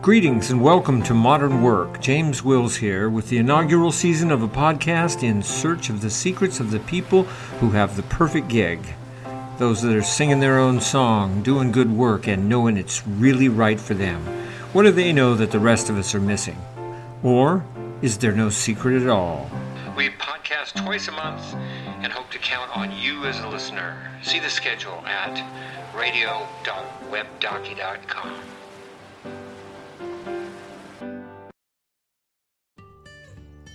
Greetings and welcome to Modern Work. James Wills here with the inaugural season of a podcast in search of the secrets of the people who have the perfect gig. Those that are singing their own song, doing good work, and knowing it's really right for them. What do they know that the rest of us are missing? Or is there no secret at all? We podcast twice a month and hope to count on you as a listener. See the schedule at radio.webdocky.com.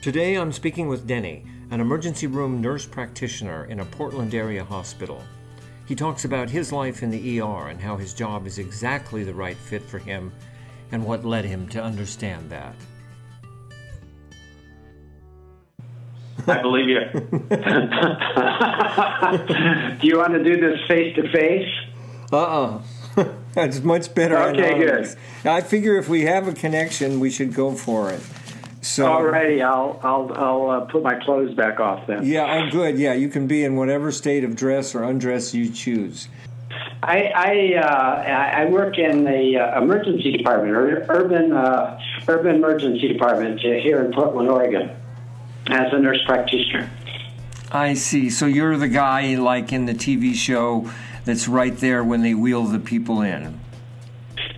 Today I'm speaking with Denny, an emergency room nurse practitioner in a Portland area hospital. He talks about his life in the ER and how his job is exactly the right fit for him and what led him to understand that. I believe you. do you want to do this face to face? Uh uh That's much better. Okay, good. I figure if we have a connection, we should go for it. So alrighty, I'll I'll I'll uh, put my clothes back off then. Yeah, I'm good. Yeah, you can be in whatever state of dress or undress you choose. I I, uh, I work in the uh, emergency department, or urban uh, urban emergency department here in Portland, Oregon, as a nurse practitioner. I see. So you're the guy like in the TV show that's right there when they wheel the people in.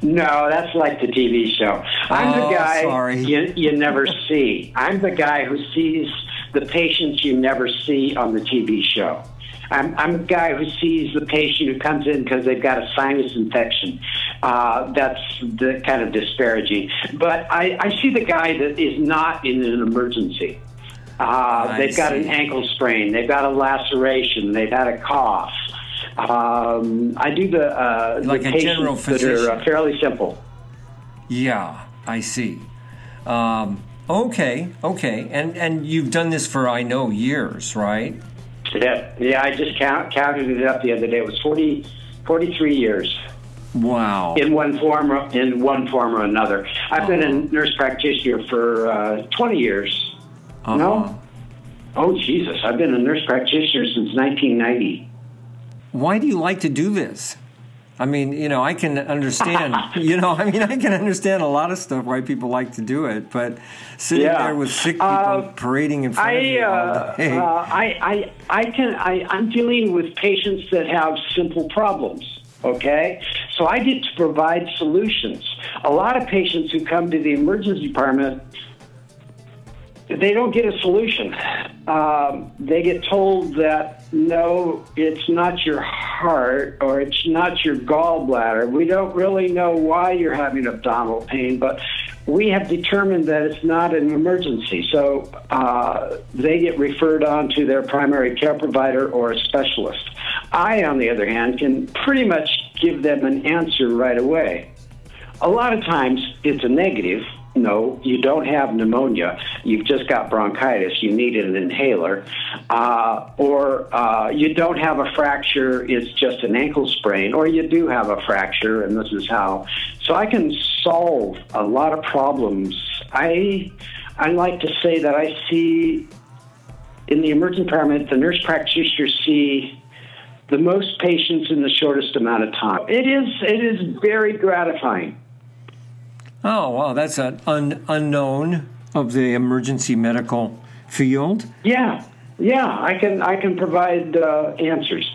No, that's like the TV show. I'm oh, the guy sorry. You, you never see. I'm the guy who sees the patients you never see on the TV show. I'm, I'm the guy who sees the patient who comes in because they've got a sinus infection. Uh, that's the kind of disparaging. But I, I see the guy that is not in an emergency. Uh, they've got an ankle sprain. They've got a laceration. They've had a cough. Um, I do the uh, like the a general physician. that are uh, fairly simple. Yeah, I see. Um, okay, okay, and and you've done this for I know years, right? Yeah, yeah. I just count, counted it up the other day. It was 40, 43 years. Wow. In one form, or, in one form or another. I've uh-huh. been a uh-huh. nurse practitioner for uh, twenty years. Uh-huh. No. Oh Jesus! I've been a nurse practitioner since 1990 why do you like to do this? I mean, you know, I can understand, you know, I mean, I can understand a lot of stuff why people like to do it, but sitting yeah. there with sick people uh, parading in front I, of you all uh, day. Uh, I, I, I can, I, I'm dealing with patients that have simple problems. Okay, so I get to provide solutions. A lot of patients who come to the emergency department they don't get a solution. Um, they get told that no, it's not your heart or it's not your gallbladder. We don't really know why you're having abdominal pain, but we have determined that it's not an emergency. So uh, they get referred on to their primary care provider or a specialist. I, on the other hand, can pretty much give them an answer right away. A lot of times it's a negative no, you don't have pneumonia. You've just got bronchitis. You need an inhaler. Uh, or uh, you don't have a fracture, it's just an ankle sprain. Or you do have a fracture, and this is how. So I can solve a lot of problems. I, I like to say that I see in the emergency department, the nurse practitioners see the most patients in the shortest amount of time. It is, it is very gratifying. Oh, wow, that's an un- unknown of the emergency medical field. Yeah, yeah, I can I can provide uh, answers.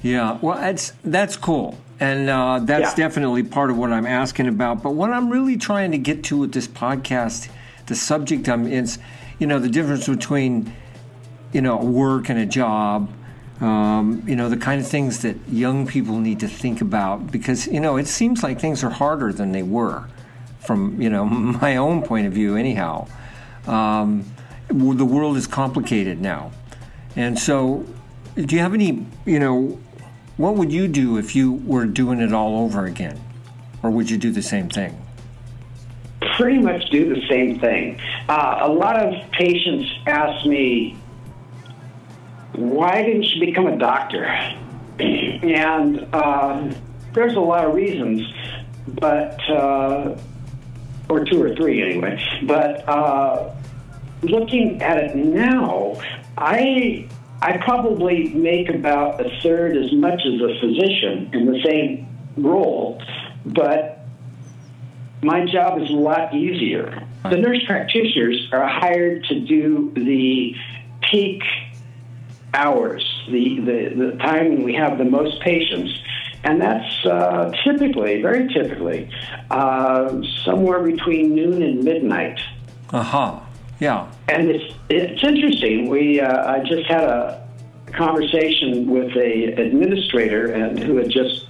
Yeah, well, that's that's cool, and uh, that's yeah. definitely part of what I'm asking about. But what I'm really trying to get to with this podcast, the subject I'm is, you know, the difference between, you know, work and a job um, you know, the kind of things that young people need to think about because, you know, it seems like things are harder than they were from, you know, my own point of view, anyhow. Um, the world is complicated now. And so, do you have any, you know, what would you do if you were doing it all over again? Or would you do the same thing? Pretty much do the same thing. Uh, a lot of patients ask me, why didn't she become a doctor? and uh, there's a lot of reasons, but uh, or two or three anyway. But uh, looking at it now, I I probably make about a third as much as a physician in the same role, but my job is a lot easier. The nurse practitioners are hired to do the peak hours, the, the, the time when we have the most patients. And that's uh, typically, very typically, uh, somewhere between noon and midnight. Uh huh. Yeah. And it's it's interesting. We uh, I just had a conversation with a administrator and who had just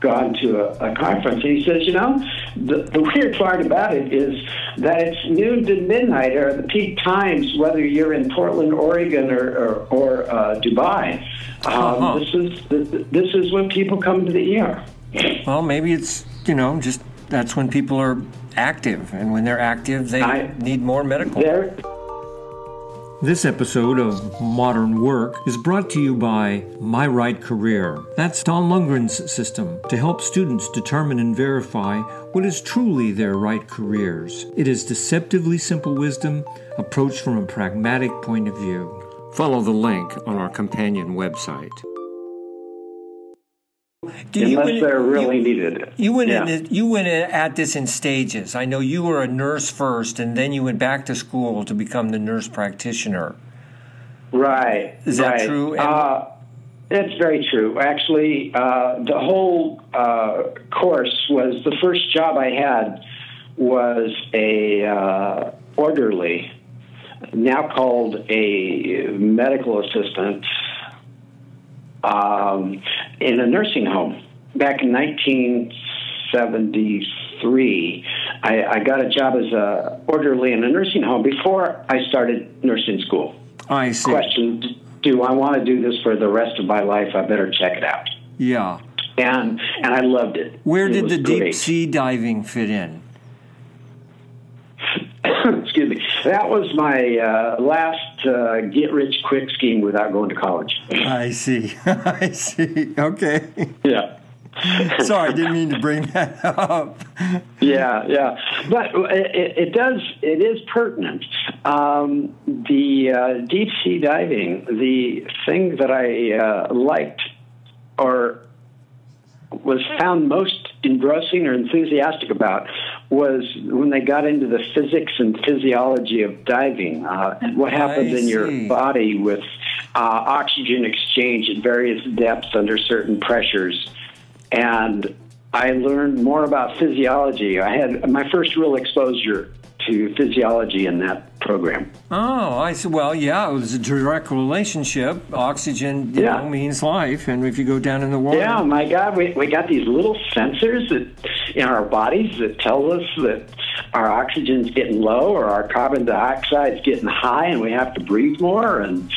gone to a, a, conference, and he says, you know, the, the weird part about it is that it's noon to midnight or the peak times, whether you're in Portland, Oregon, or or, or uh, Dubai. Um, uh-huh. This is this is when people come to the ER. Well, maybe it's you know just that's when people are active, and when they're active, they I, need more medical. This episode of Modern Work is brought to you by My Right Career. That's Don Lundgren's system to help students determine and verify what is truly their right careers. It is deceptively simple wisdom approached from a pragmatic point of view. Follow the link on our companion website. Do Unless you they're really you, needed. You went yeah. in, you went at this in stages. I know you were a nurse first, and then you went back to school to become the nurse practitioner. Right. Is right. that true? Uh, it's very true. Actually, uh, the whole uh, course was the first job I had was a uh, orderly, now called a medical assistant um, in a nursing home back in 1973. I, I got a job as a orderly in a nursing home before I started nursing school. I see. Question: Do I want to do this for the rest of my life? I better check it out. Yeah. And and I loved it. Where it did the great. deep sea diving fit in? Excuse me. That was my uh, last uh, get rich quick scheme without going to college. I see. I see. Okay. Yeah. Sorry, I didn't mean to bring that up. yeah, yeah, but it, it does. It is pertinent. Um, the uh, deep sea diving, the thing that I uh, liked or was found most engrossing or enthusiastic about was when they got into the physics and physiology of diving uh, and what happens in your body with uh, oxygen exchange at various depths under certain pressures. And I learned more about physiology. I had my first real exposure to physiology in that program. Oh, I see. Well, yeah, it was a direct relationship. Oxygen, you yeah. know, means life, and if you go down in the water, yeah, oh my God, we we got these little sensors that in our bodies that tell us that our oxygen's getting low or our carbon dioxide's getting high, and we have to breathe more. And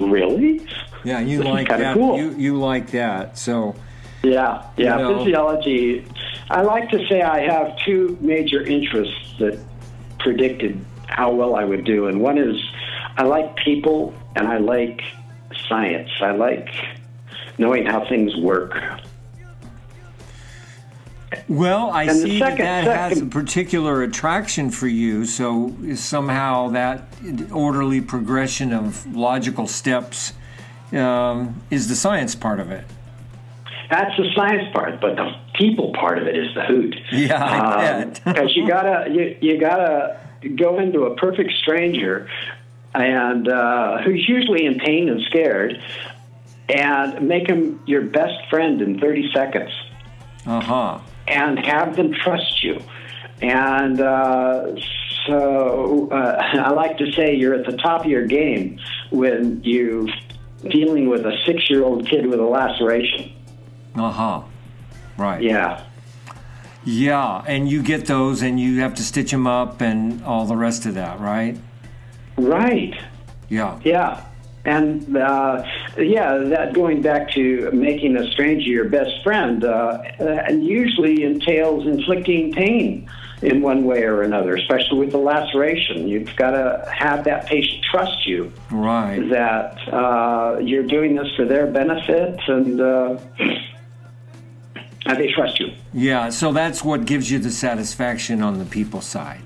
really, yeah, you this like that. Cool. You you like that, so. Yeah, yeah. You know. Physiology. I like to say I have two major interests that predicted how well I would do. And one is I like people and I like science. I like knowing how things work. Well, I and see second, that that has a particular attraction for you. So somehow that orderly progression of logical steps um, is the science part of it. That's the science part, but the people part of it is the hoot. Yeah, because um, you gotta you, you gotta go into a perfect stranger, and uh, who's usually in pain and scared, and make him your best friend in thirty seconds. Uh huh. And have them trust you, and. Uh, so uh, I like to say you're at the top of your game when you're dealing with a six-year-old kid with a laceration. Uh huh. Right. Yeah. Yeah, and you get those and you have to stitch them up and all the rest of that, right? Right. Yeah. Yeah. And uh, yeah, that going back to making a stranger your best friend, uh, and usually entails inflicting pain in one way or another, especially with the laceration. You've got to have that patient trust you, right? That uh, you're doing this for their benefit, and uh, and they trust you. Yeah, so that's what gives you the satisfaction on the people side.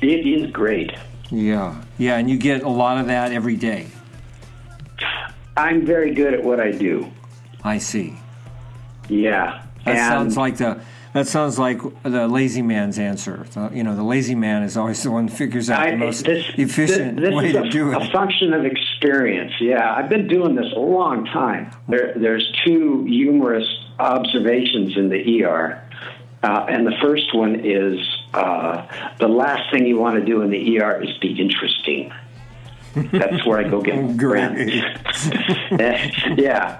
It is great. Yeah, yeah, and you get a lot of that every day. I'm very good at what I do. I see. Yeah. That and sounds like the That sounds like the lazy man's answer. The, you know, the lazy man is always the one who figures out I, the most this, efficient this, this way to a, do it. A function of experience. Yeah, I've been doing this a long time. There, there's two humorous observations in the ER. Uh, and the first one is uh, the last thing you want to do in the ER is be interesting. That's where I go get friends. yeah.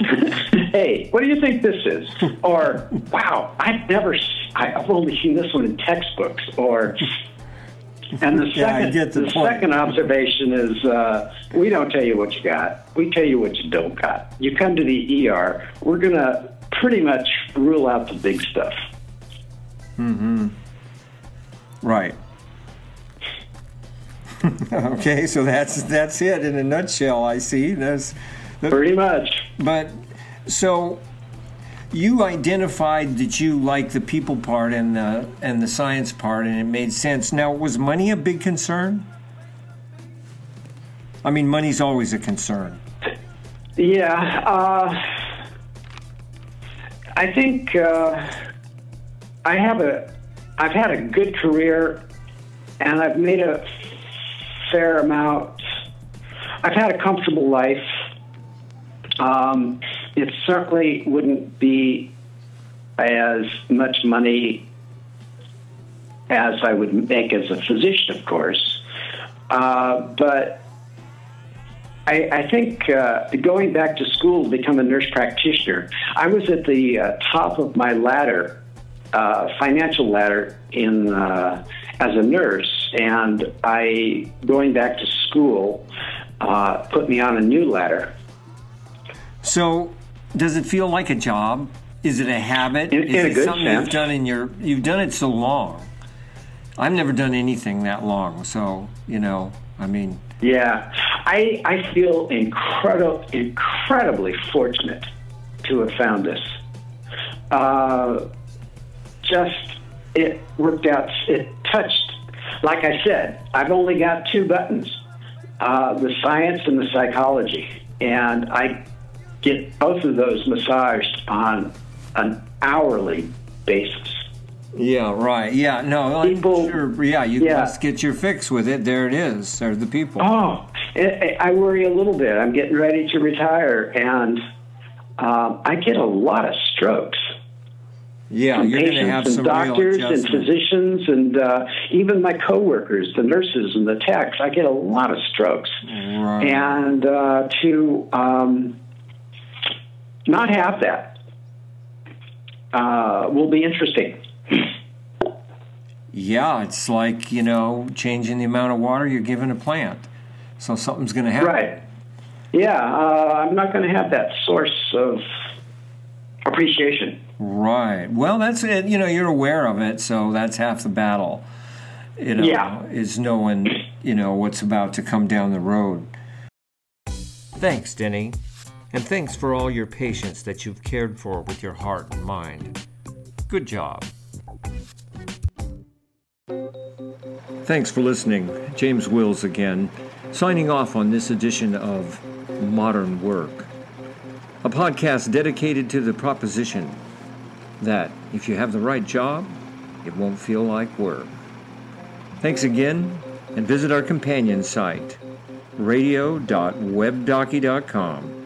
hey, what do you think this is? Or, wow, I've never, I've only seen this one in textbooks. Or, and the second, yeah, the, the second observation is uh, we don't tell you what you got. We tell you what you don't got. You come to the ER, we're going to pretty much rule out the big stuff. Mm-hmm. Right. okay, so that's that's it in a nutshell. I see. That's, that's pretty much. But so you identified that you like the people part and the and the science part, and it made sense. Now, was money a big concern? I mean, money's always a concern. Yeah, uh, I think uh, I have a I've had a good career, and I've made a fair amount. I've had a comfortable life. Um, it certainly wouldn't be as much money as I would make as a physician, of course. Uh, but I, I think uh, going back to school to become a nurse practitioner, I was at the uh, top of my ladder, uh, financial ladder, in uh, as a nurse, and I going back to school uh, put me on a new ladder. So, does it feel like a job? Is it a habit? In, Is in it something sense. you've done in your? You've done it so long. I've never done anything that long, so you know. I mean. Yeah, I I feel incredible, incredibly fortunate to have found this. Uh, just it worked out. It touched, like I said, I've only got two buttons uh, the science and the psychology. And I get both of those massaged on an hourly basis. Yeah, right. Yeah, no, people, sure. Yeah, you yeah. just get your fix with it. There it is. There are the people. Oh, I worry a little bit. I'm getting ready to retire, and um, I get a lot of strokes. Yeah, you're going to have and some doctors and physicians and uh, even my coworkers, the nurses and the techs. I get a lot of strokes, right. and uh, to um, not have that uh, will be interesting. Yeah, it's like you know changing the amount of water you're giving a plant, so something's going to happen. Right. Yeah, uh, I'm not going to have that source of appreciation. Right. Well, that's it. You know, you're aware of it, so that's half the battle. You know, yeah. is knowing you know what's about to come down the road. Thanks, Denny, and thanks for all your patients that you've cared for with your heart and mind. Good job. Thanks for listening. James Wills again, signing off on this edition of Modern Work, a podcast dedicated to the proposition that if you have the right job, it won't feel like work. Thanks again, and visit our companion site, radio.webdocky.com